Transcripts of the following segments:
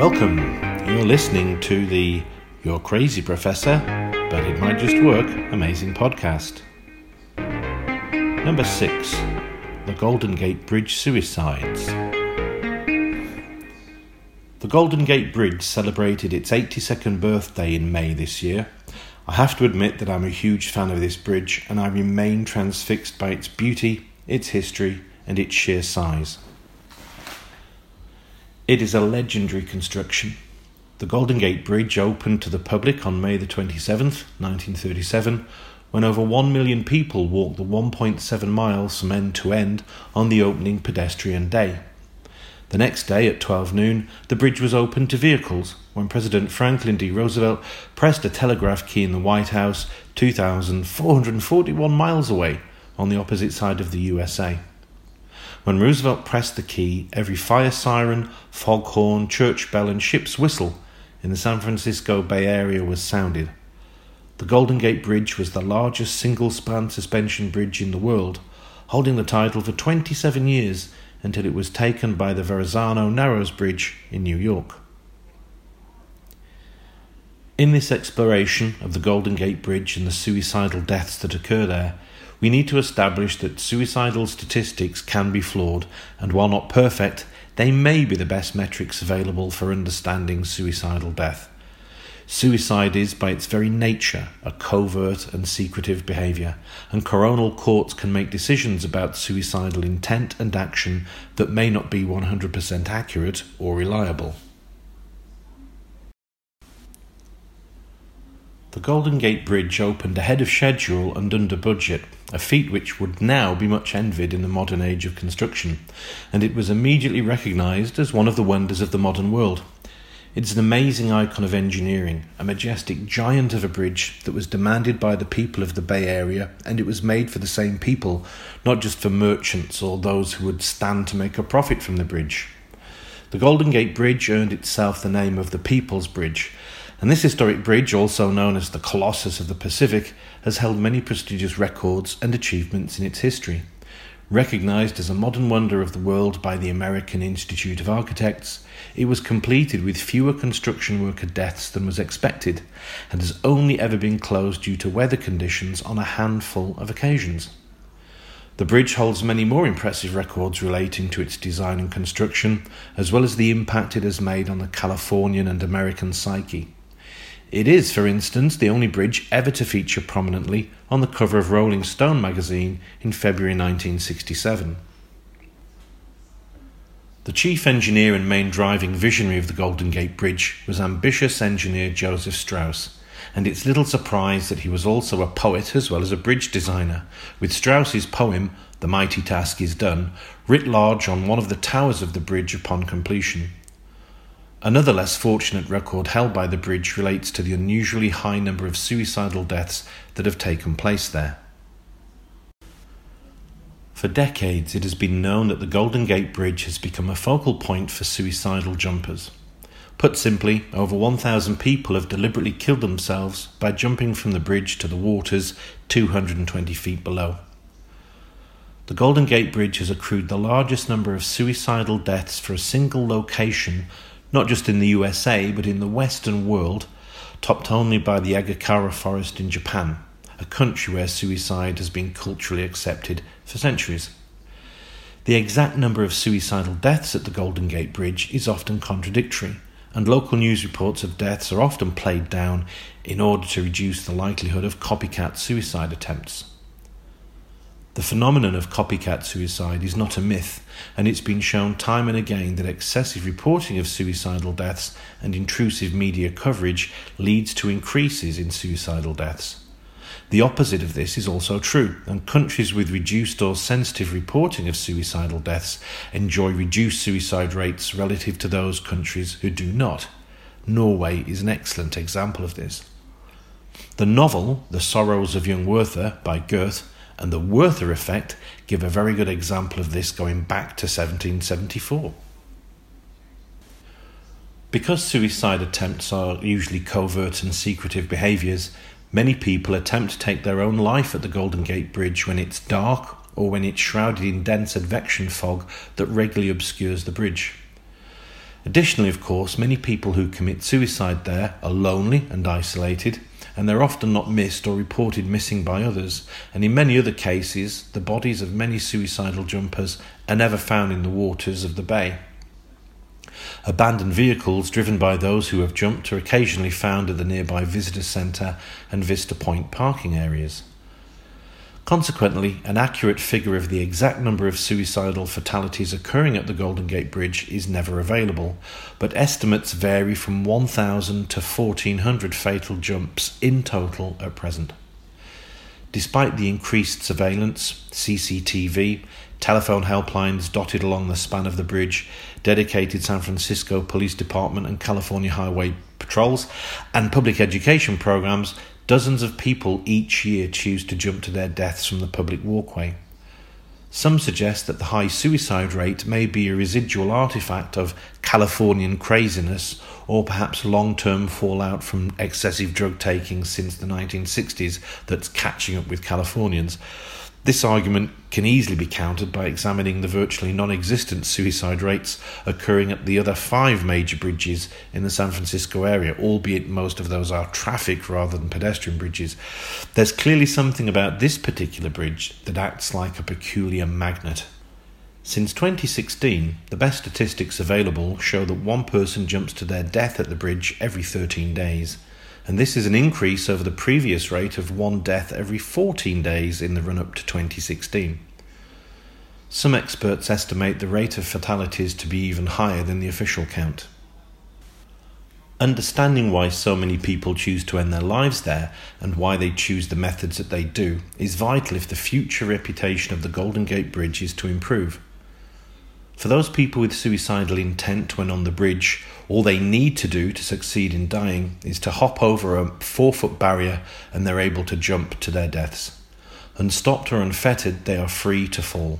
Welcome. You're listening to the You're Crazy Professor, but it might just work amazing podcast. Number 6 The Golden Gate Bridge Suicides. The Golden Gate Bridge celebrated its 82nd birthday in May this year. I have to admit that I'm a huge fan of this bridge and I remain transfixed by its beauty, its history, and its sheer size. It is a legendary construction. The Golden Gate Bridge opened to the public on May the 27th, 1937, when over 1 million people walked the 1.7 miles from end to end on the opening pedestrian day. The next day at 12 noon, the bridge was opened to vehicles when President Franklin D. Roosevelt pressed a telegraph key in the White House 2,441 miles away on the opposite side of the USA. When Roosevelt pressed the key, every fire siren, foghorn, church bell, and ship's whistle in the San Francisco Bay Area was sounded. The Golden Gate Bridge was the largest single span suspension bridge in the world, holding the title for 27 years until it was taken by the Verrazano Narrows Bridge in New York. In this exploration of the Golden Gate Bridge and the suicidal deaths that occur there, we need to establish that suicidal statistics can be flawed, and while not perfect, they may be the best metrics available for understanding suicidal death. Suicide is, by its very nature, a covert and secretive behaviour, and coronal courts can make decisions about suicidal intent and action that may not be 100% accurate or reliable. The Golden Gate Bridge opened ahead of schedule and under budget, a feat which would now be much envied in the modern age of construction, and it was immediately recognised as one of the wonders of the modern world. It's an amazing icon of engineering, a majestic giant of a bridge that was demanded by the people of the Bay Area, and it was made for the same people, not just for merchants or those who would stand to make a profit from the bridge. The Golden Gate Bridge earned itself the name of the People's Bridge and this historic bridge, also known as the Colossus of the Pacific, has held many prestigious records and achievements in its history. Recognized as a modern wonder of the world by the American Institute of Architects, it was completed with fewer construction worker deaths than was expected, and has only ever been closed due to weather conditions on a handful of occasions. The bridge holds many more impressive records relating to its design and construction, as well as the impact it has made on the Californian and American psyche. It is, for instance, the only bridge ever to feature prominently on the cover of Rolling Stone magazine in February 1967. The chief engineer and main driving visionary of the Golden Gate Bridge was ambitious engineer Joseph Strauss, and it's little surprise that he was also a poet as well as a bridge designer, with Strauss's poem, The Mighty Task is Done, writ large on one of the towers of the bridge upon completion. Another less fortunate record held by the bridge relates to the unusually high number of suicidal deaths that have taken place there. For decades, it has been known that the Golden Gate Bridge has become a focal point for suicidal jumpers. Put simply, over 1,000 people have deliberately killed themselves by jumping from the bridge to the waters 220 feet below. The Golden Gate Bridge has accrued the largest number of suicidal deaths for a single location not just in the USA, but in the Western world, topped only by the Aokigahara forest in Japan, a country where suicide has been culturally accepted for centuries. The exact number of suicidal deaths at the Golden Gate Bridge is often contradictory, and local news reports of deaths are often played down in order to reduce the likelihood of copycat suicide attempts. The phenomenon of copycat suicide is not a myth, and it's been shown time and again that excessive reporting of suicidal deaths and intrusive media coverage leads to increases in suicidal deaths. The opposite of this is also true, and countries with reduced or sensitive reporting of suicidal deaths enjoy reduced suicide rates relative to those countries who do not. Norway is an excellent example of this. The novel The Sorrows of Young Werther by Goethe and the Werther effect give a very good example of this going back to 1774. Because suicide attempts are usually covert and secretive behaviours, many people attempt to take their own life at the Golden Gate Bridge when it's dark or when it's shrouded in dense advection fog that regularly obscures the bridge. Additionally, of course, many people who commit suicide there are lonely and isolated, and they're often not missed or reported missing by others. And in many other cases, the bodies of many suicidal jumpers are never found in the waters of the bay. Abandoned vehicles driven by those who have jumped are occasionally found at the nearby visitor centre and Vista Point parking areas. Consequently, an accurate figure of the exact number of suicidal fatalities occurring at the Golden Gate Bridge is never available, but estimates vary from 1,000 to 1,400 fatal jumps in total at present. Despite the increased surveillance, CCTV, telephone helplines dotted along the span of the bridge, dedicated San Francisco Police Department and California Highway patrols, and public education programs, dozens of people each year choose to jump to their deaths from the public walkway. Some suggest that the high suicide rate may be a residual artifact of Californian craziness or perhaps long term fallout from excessive drug taking since the 1960s that's catching up with Californians. This argument can easily be countered by examining the virtually non existent suicide rates occurring at the other five major bridges in the San Francisco area, albeit most of those are traffic rather than pedestrian bridges. There's clearly something about this particular bridge that acts like a peculiar magnet. Since 2016, the best statistics available show that one person jumps to their death at the bridge every 13 days and this is an increase over the previous rate of one death every 14 days in the run up to 2016. Some experts estimate the rate of fatalities to be even higher than the official count. Understanding why so many people choose to end their lives there and why they choose the methods that they do is vital if the future reputation of the Golden Gate Bridge is to improve. For those people with suicidal intent when on the bridge, all they need to do to succeed in dying is to hop over a four foot barrier and they're able to jump to their deaths. Unstopped or unfettered, they are free to fall.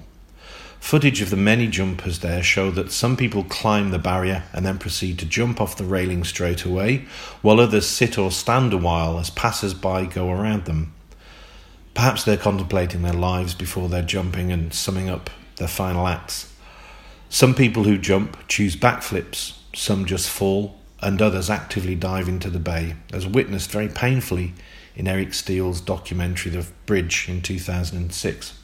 Footage of the many jumpers there show that some people climb the barrier and then proceed to jump off the railing straight away, while others sit or stand a while as passers by go around them. Perhaps they're contemplating their lives before they're jumping and summing up their final acts. Some people who jump choose backflips, some just fall, and others actively dive into the bay, as witnessed very painfully in Eric Steel's documentary The Bridge in 2006.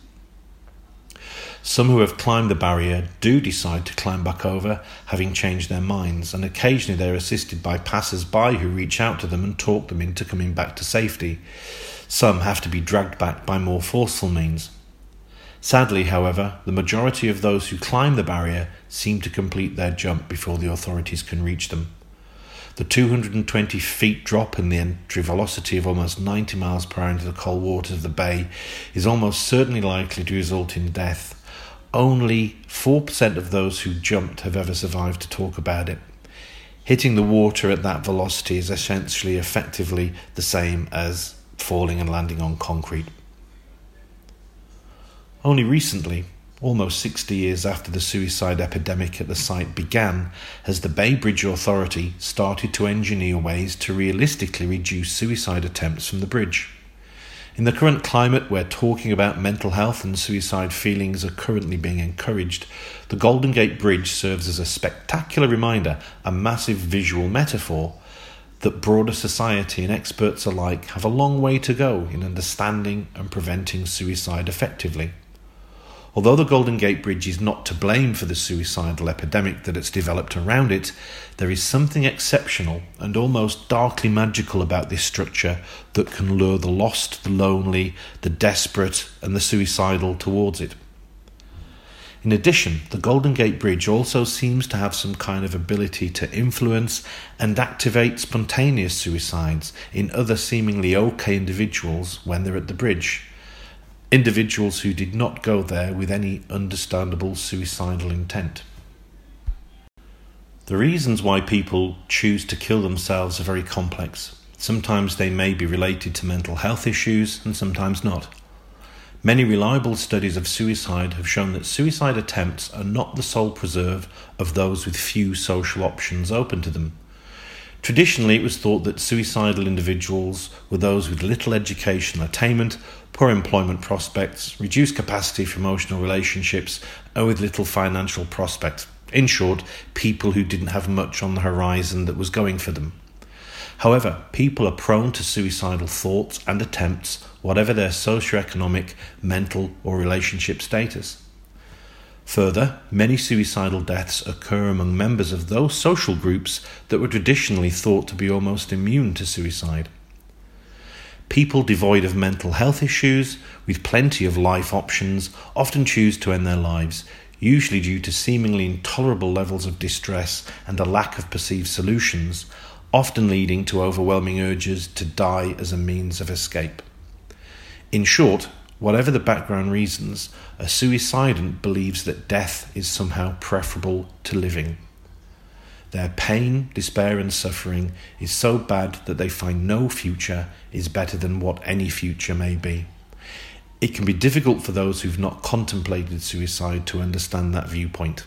Some who have climbed the barrier do decide to climb back over, having changed their minds, and occasionally they are assisted by passers by who reach out to them and talk them into coming back to safety. Some have to be dragged back by more forceful means. Sadly, however, the majority of those who climb the barrier seem to complete their jump before the authorities can reach them. The 220 feet drop in the entry velocity of almost 90 miles per hour into the cold waters of the bay is almost certainly likely to result in death. Only 4% of those who jumped have ever survived to talk about it. Hitting the water at that velocity is essentially effectively the same as falling and landing on concrete. Only recently, almost 60 years after the suicide epidemic at the site began, has the Bay Bridge Authority started to engineer ways to realistically reduce suicide attempts from the bridge. In the current climate where talking about mental health and suicide feelings are currently being encouraged, the Golden Gate Bridge serves as a spectacular reminder, a massive visual metaphor, that broader society and experts alike have a long way to go in understanding and preventing suicide effectively. Although the Golden Gate Bridge is not to blame for the suicidal epidemic that has developed around it, there is something exceptional and almost darkly magical about this structure that can lure the lost, the lonely, the desperate, and the suicidal towards it. In addition, the Golden Gate Bridge also seems to have some kind of ability to influence and activate spontaneous suicides in other seemingly okay individuals when they're at the bridge individuals who did not go there with any understandable suicidal intent. The reasons why people choose to kill themselves are very complex. Sometimes they may be related to mental health issues and sometimes not. Many reliable studies of suicide have shown that suicide attempts are not the sole preserve of those with few social options open to them. Traditionally, it was thought that suicidal individuals were those with little educational attainment, poor employment prospects, reduced capacity for emotional relationships, and with little financial prospect. In short, people who didn't have much on the horizon that was going for them. However, people are prone to suicidal thoughts and attempts, whatever their socioeconomic, mental, or relationship status. Further, many suicidal deaths occur among members of those social groups that were traditionally thought to be almost immune to suicide. People devoid of mental health issues, with plenty of life options, often choose to end their lives, usually due to seemingly intolerable levels of distress and a lack of perceived solutions, often leading to overwhelming urges to die as a means of escape. In short, whatever the background reasons, a suicidant believes that death is somehow preferable to living. Their pain, despair, and suffering is so bad that they find no future is better than what any future may be. It can be difficult for those who've not contemplated suicide to understand that viewpoint.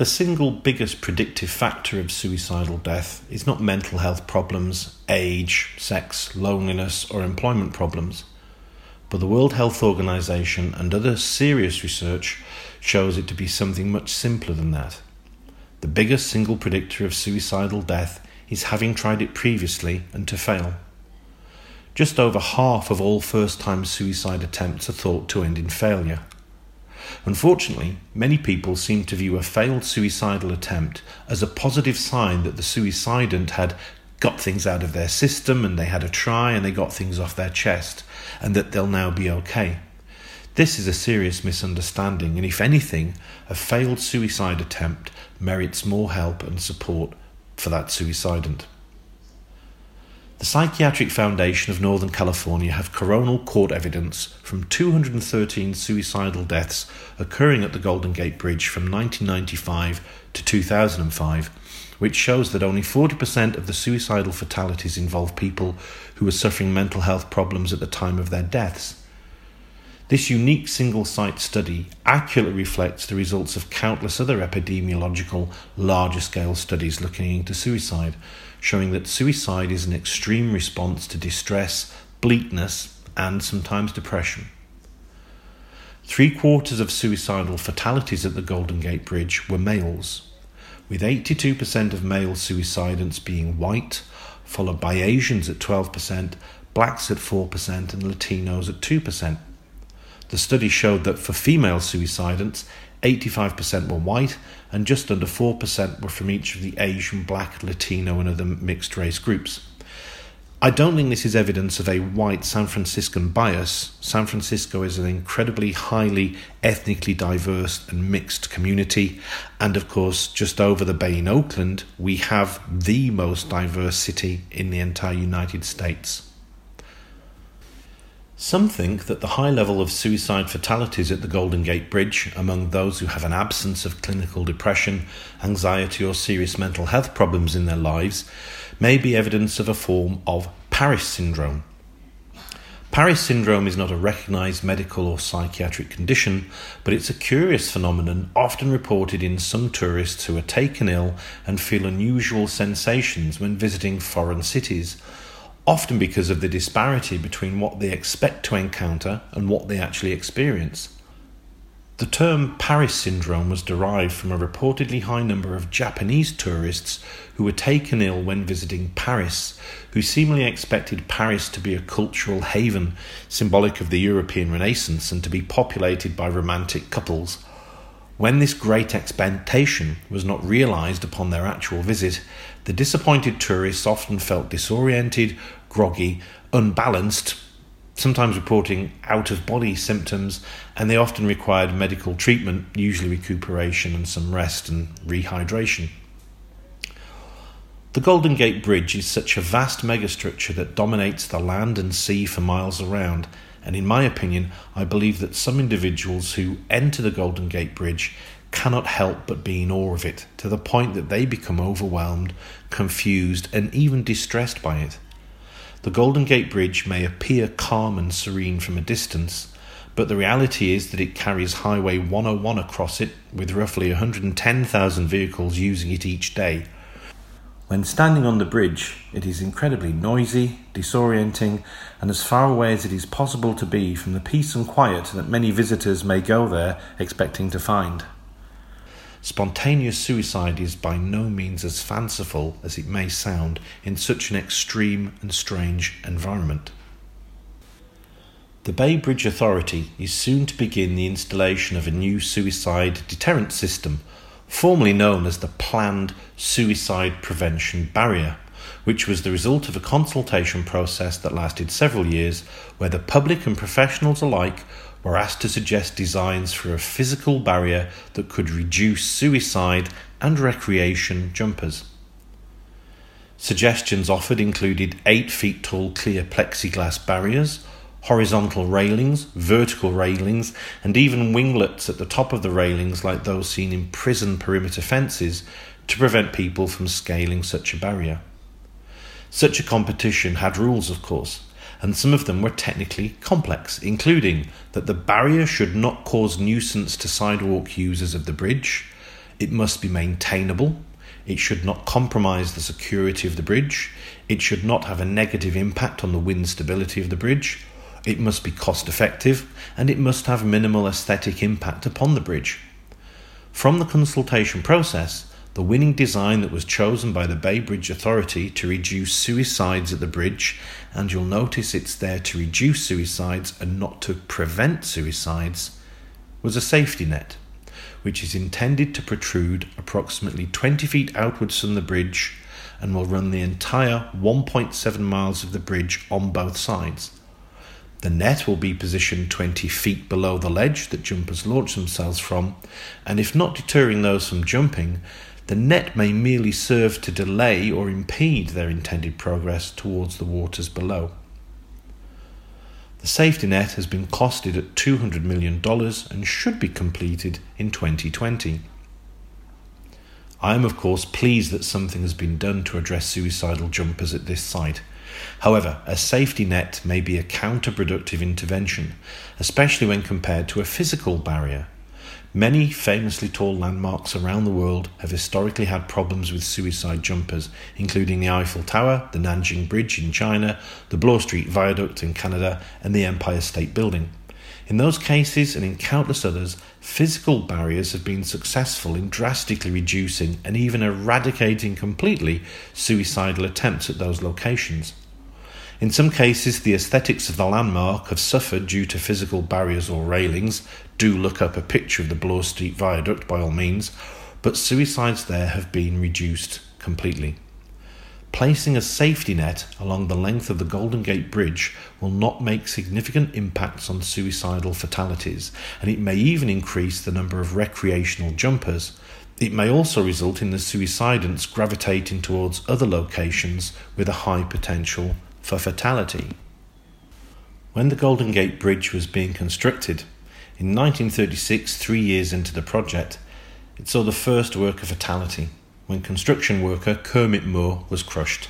The single biggest predictive factor of suicidal death is not mental health problems, age, sex, loneliness, or employment problems, but the World Health Organization and other serious research shows it to be something much simpler than that. The biggest single predictor of suicidal death is having tried it previously and to fail. Just over half of all first time suicide attempts are thought to end in failure. Unfortunately, many people seem to view a failed suicidal attempt as a positive sign that the suicidant had got things out of their system and they had a try and they got things off their chest and that they'll now be okay. This is a serious misunderstanding, and if anything, a failed suicide attempt merits more help and support for that suicidant. The Psychiatric Foundation of Northern California have coronal court evidence from 213 suicidal deaths occurring at the Golden Gate Bridge from 1995 to 2005, which shows that only 40% of the suicidal fatalities involve people who were suffering mental health problems at the time of their deaths. This unique single site study accurately reflects the results of countless other epidemiological, larger scale studies looking into suicide showing that suicide is an extreme response to distress, bleakness, and sometimes depression. Three quarters of suicidal fatalities at the Golden Gate Bridge were males, with 82% of male suicidants being white, followed by Asians at 12%, blacks at 4%, and Latinos at 2%. The study showed that for female suicidants, 85% were white, and just under 4% were from each of the Asian, Black, Latino, and other mixed race groups. I don't think this is evidence of a white San Franciscan bias. San Francisco is an incredibly highly ethnically diverse and mixed community, and of course, just over the bay in Oakland, we have the most diverse city in the entire United States. Some think that the high level of suicide fatalities at the Golden Gate Bridge among those who have an absence of clinical depression, anxiety, or serious mental health problems in their lives may be evidence of a form of Paris syndrome. Paris syndrome is not a recognized medical or psychiatric condition, but it's a curious phenomenon often reported in some tourists who are taken ill and feel unusual sensations when visiting foreign cities often because of the disparity between what they expect to encounter and what they actually experience. The term Paris syndrome was derived from a reportedly high number of Japanese tourists who were taken ill when visiting Paris, who seemingly expected Paris to be a cultural haven, symbolic of the European Renaissance, and to be populated by romantic couples. When this great expectation was not realized upon their actual visit, the disappointed tourists often felt disoriented, groggy, unbalanced, sometimes reporting out of body symptoms, and they often required medical treatment, usually recuperation and some rest and rehydration. The Golden Gate Bridge is such a vast megastructure that dominates the land and sea for miles around and in my opinion, I believe that some individuals who enter the Golden Gate Bridge cannot help but be in awe of it, to the point that they become overwhelmed, confused, and even distressed by it. The Golden Gate Bridge may appear calm and serene from a distance, but the reality is that it carries Highway 101 across it, with roughly 110,000 vehicles using it each day. When standing on the bridge, it is incredibly noisy, disorienting, and as far away as it is possible to be from the peace and quiet that many visitors may go there expecting to find. Spontaneous suicide is by no means as fanciful as it may sound in such an extreme and strange environment. The Bay Bridge Authority is soon to begin the installation of a new suicide deterrent system, formerly known as the Planned Suicide Prevention Barrier, which was the result of a consultation process that lasted several years, where the public and professionals alike were asked to suggest designs for a physical barrier that could reduce suicide and recreation jumpers. Suggestions offered included 8 feet tall clear plexiglass barriers, horizontal railings, vertical railings, and even winglets at the top of the railings like those seen in prison perimeter fences to prevent people from scaling such a barrier. Such a competition had rules, of course, and some of them were technically complex, including that the barrier should not cause nuisance to sidewalk users of the bridge, it must be maintainable, it should not compromise the security of the bridge, it should not have a negative impact on the wind stability of the bridge, it must be cost effective, and it must have minimal aesthetic impact upon the bridge. From the consultation process, the winning design that was chosen by the Bay Bridge Authority to reduce suicides at the bridge, and you'll notice it's there to reduce suicides and not to prevent suicides, was a safety net, which is intended to protrude approximately 20 feet outwards from the bridge and will run the entire 1.7 miles of the bridge on both sides. The net will be positioned 20 feet below the ledge that jumpers launch themselves from, and if not deterring those from jumping, the net may merely serve to delay or impede their intended progress towards the waters below. The safety net has been costed at $200 million and should be completed in 2020. I am, of course, pleased that something has been done to address suicidal jumpers at this site. However, a safety net may be a counterproductive intervention, especially when compared to a physical barrier Many famously tall landmarks around the world have historically had problems with suicide jumpers, including the Eiffel Tower, the Nanjing Bridge in China, the Bloor Street Viaduct in Canada, and the Empire State Building. In those cases and in countless others, physical barriers have been successful in drastically reducing and even eradicating completely suicidal attempts at those locations. In some cases, the aesthetics of the landmark have suffered due to physical barriers or railings. Do look up a picture of the Bloor Street Viaduct by all means, but suicides there have been reduced completely. Placing a safety net along the length of the Golden Gate Bridge will not make significant impacts on suicidal fatalities, and it may even increase the number of recreational jumpers. It may also result in the suicidants gravitating towards other locations with a high potential for fatality. When the Golden Gate Bridge was being constructed, in 1936, three years into the project, it saw the first worker fatality when construction worker Kermit Moore was crushed.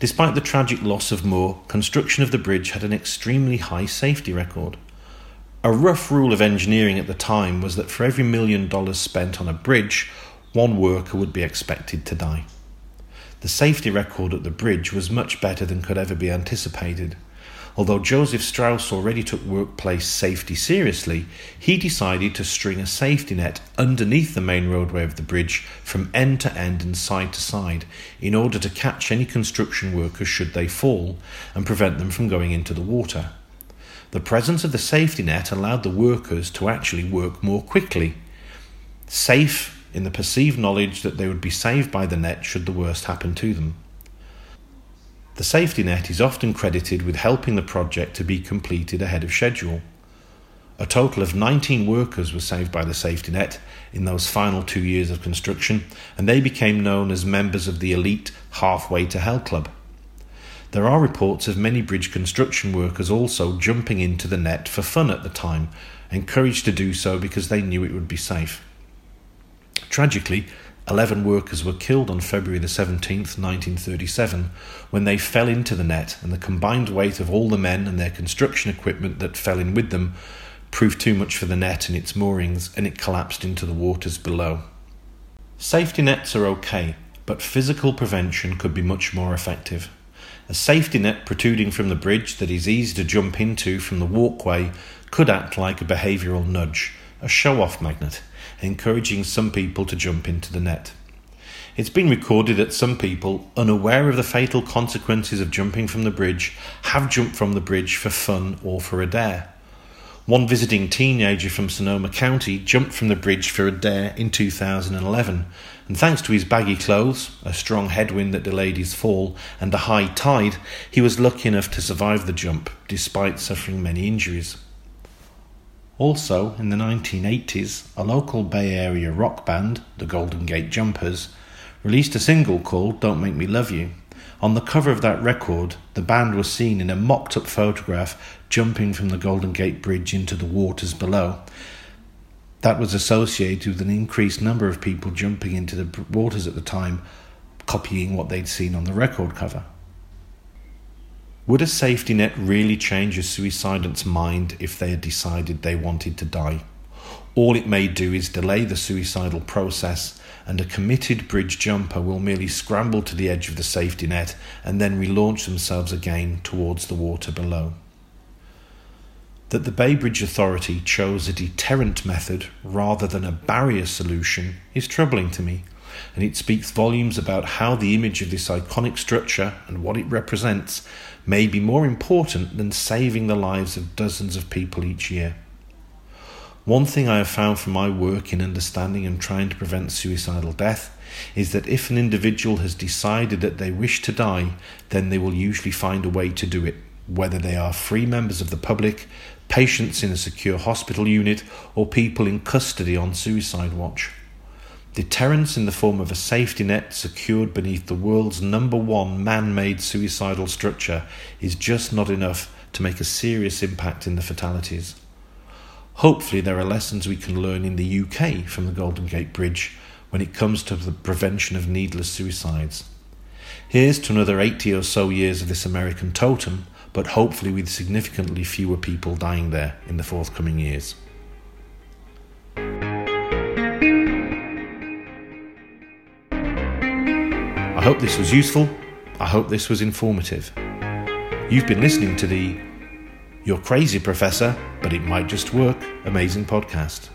Despite the tragic loss of Moore, construction of the bridge had an extremely high safety record. A rough rule of engineering at the time was that for every million dollars spent on a bridge, one worker would be expected to die. The safety record at the bridge was much better than could ever be anticipated. Although Joseph Strauss already took workplace safety seriously, he decided to string a safety net underneath the main roadway of the bridge from end to end and side to side in order to catch any construction workers should they fall and prevent them from going into the water. The presence of the safety net allowed the workers to actually work more quickly. Safe in the perceived knowledge that they would be saved by the net should the worst happen to them. The safety net is often credited with helping the project to be completed ahead of schedule. A total of 19 workers were saved by the safety net in those final two years of construction, and they became known as members of the elite Halfway to Hell Club. There are reports of many bridge construction workers also jumping into the net for fun at the time, encouraged to do so because they knew it would be safe. Tragically, 11 workers were killed on February the 17th, 1937, when they fell into the net, and the combined weight of all the men and their construction equipment that fell in with them proved too much for the net and its moorings, and it collapsed into the waters below. Safety nets are okay, but physical prevention could be much more effective. A safety net protruding from the bridge that is easy to jump into from the walkway could act like a behavioural nudge, a show off magnet encouraging some people to jump into the net. It's been recorded that some people, unaware of the fatal consequences of jumping from the bridge, have jumped from the bridge for fun or for a dare. One visiting teenager from Sonoma County jumped from the bridge for a dare in 2011, and thanks to his baggy clothes, a strong headwind that delayed his fall, and a high tide, he was lucky enough to survive the jump, despite suffering many injuries. Also, in the 1980s, a local Bay Area rock band, the Golden Gate Jumpers, released a single called Don't Make Me Love You. On the cover of that record, the band was seen in a mocked up photograph jumping from the Golden Gate Bridge into the waters below. That was associated with an increased number of people jumping into the waters at the time, copying what they'd seen on the record cover. Would a safety net really change a suicidant's mind if they had decided they wanted to die? All it may do is delay the suicidal process, and a committed bridge jumper will merely scramble to the edge of the safety net and then relaunch themselves again towards the water below. That the Bay Bridge Authority chose a deterrent method rather than a barrier solution is troubling to me, and it speaks volumes about how the image of this iconic structure and what it represents may be more important than saving the lives of dozens of people each year. One thing I have found from my work in understanding and trying to prevent suicidal death is that if an individual has decided that they wish to die, then they will usually find a way to do it, whether they are free members of the public, patients in a secure hospital unit, or people in custody on suicide watch. Deterrence in the form of a safety net secured beneath the world's number one man made suicidal structure is just not enough to make a serious impact in the fatalities. Hopefully, there are lessons we can learn in the UK from the Golden Gate Bridge when it comes to the prevention of needless suicides. Here's to another 80 or so years of this American totem, but hopefully with significantly fewer people dying there in the forthcoming years. Hope this was useful. I hope this was informative. You've been listening to the you're crazy, Professor, but it might just work. Amazing podcast.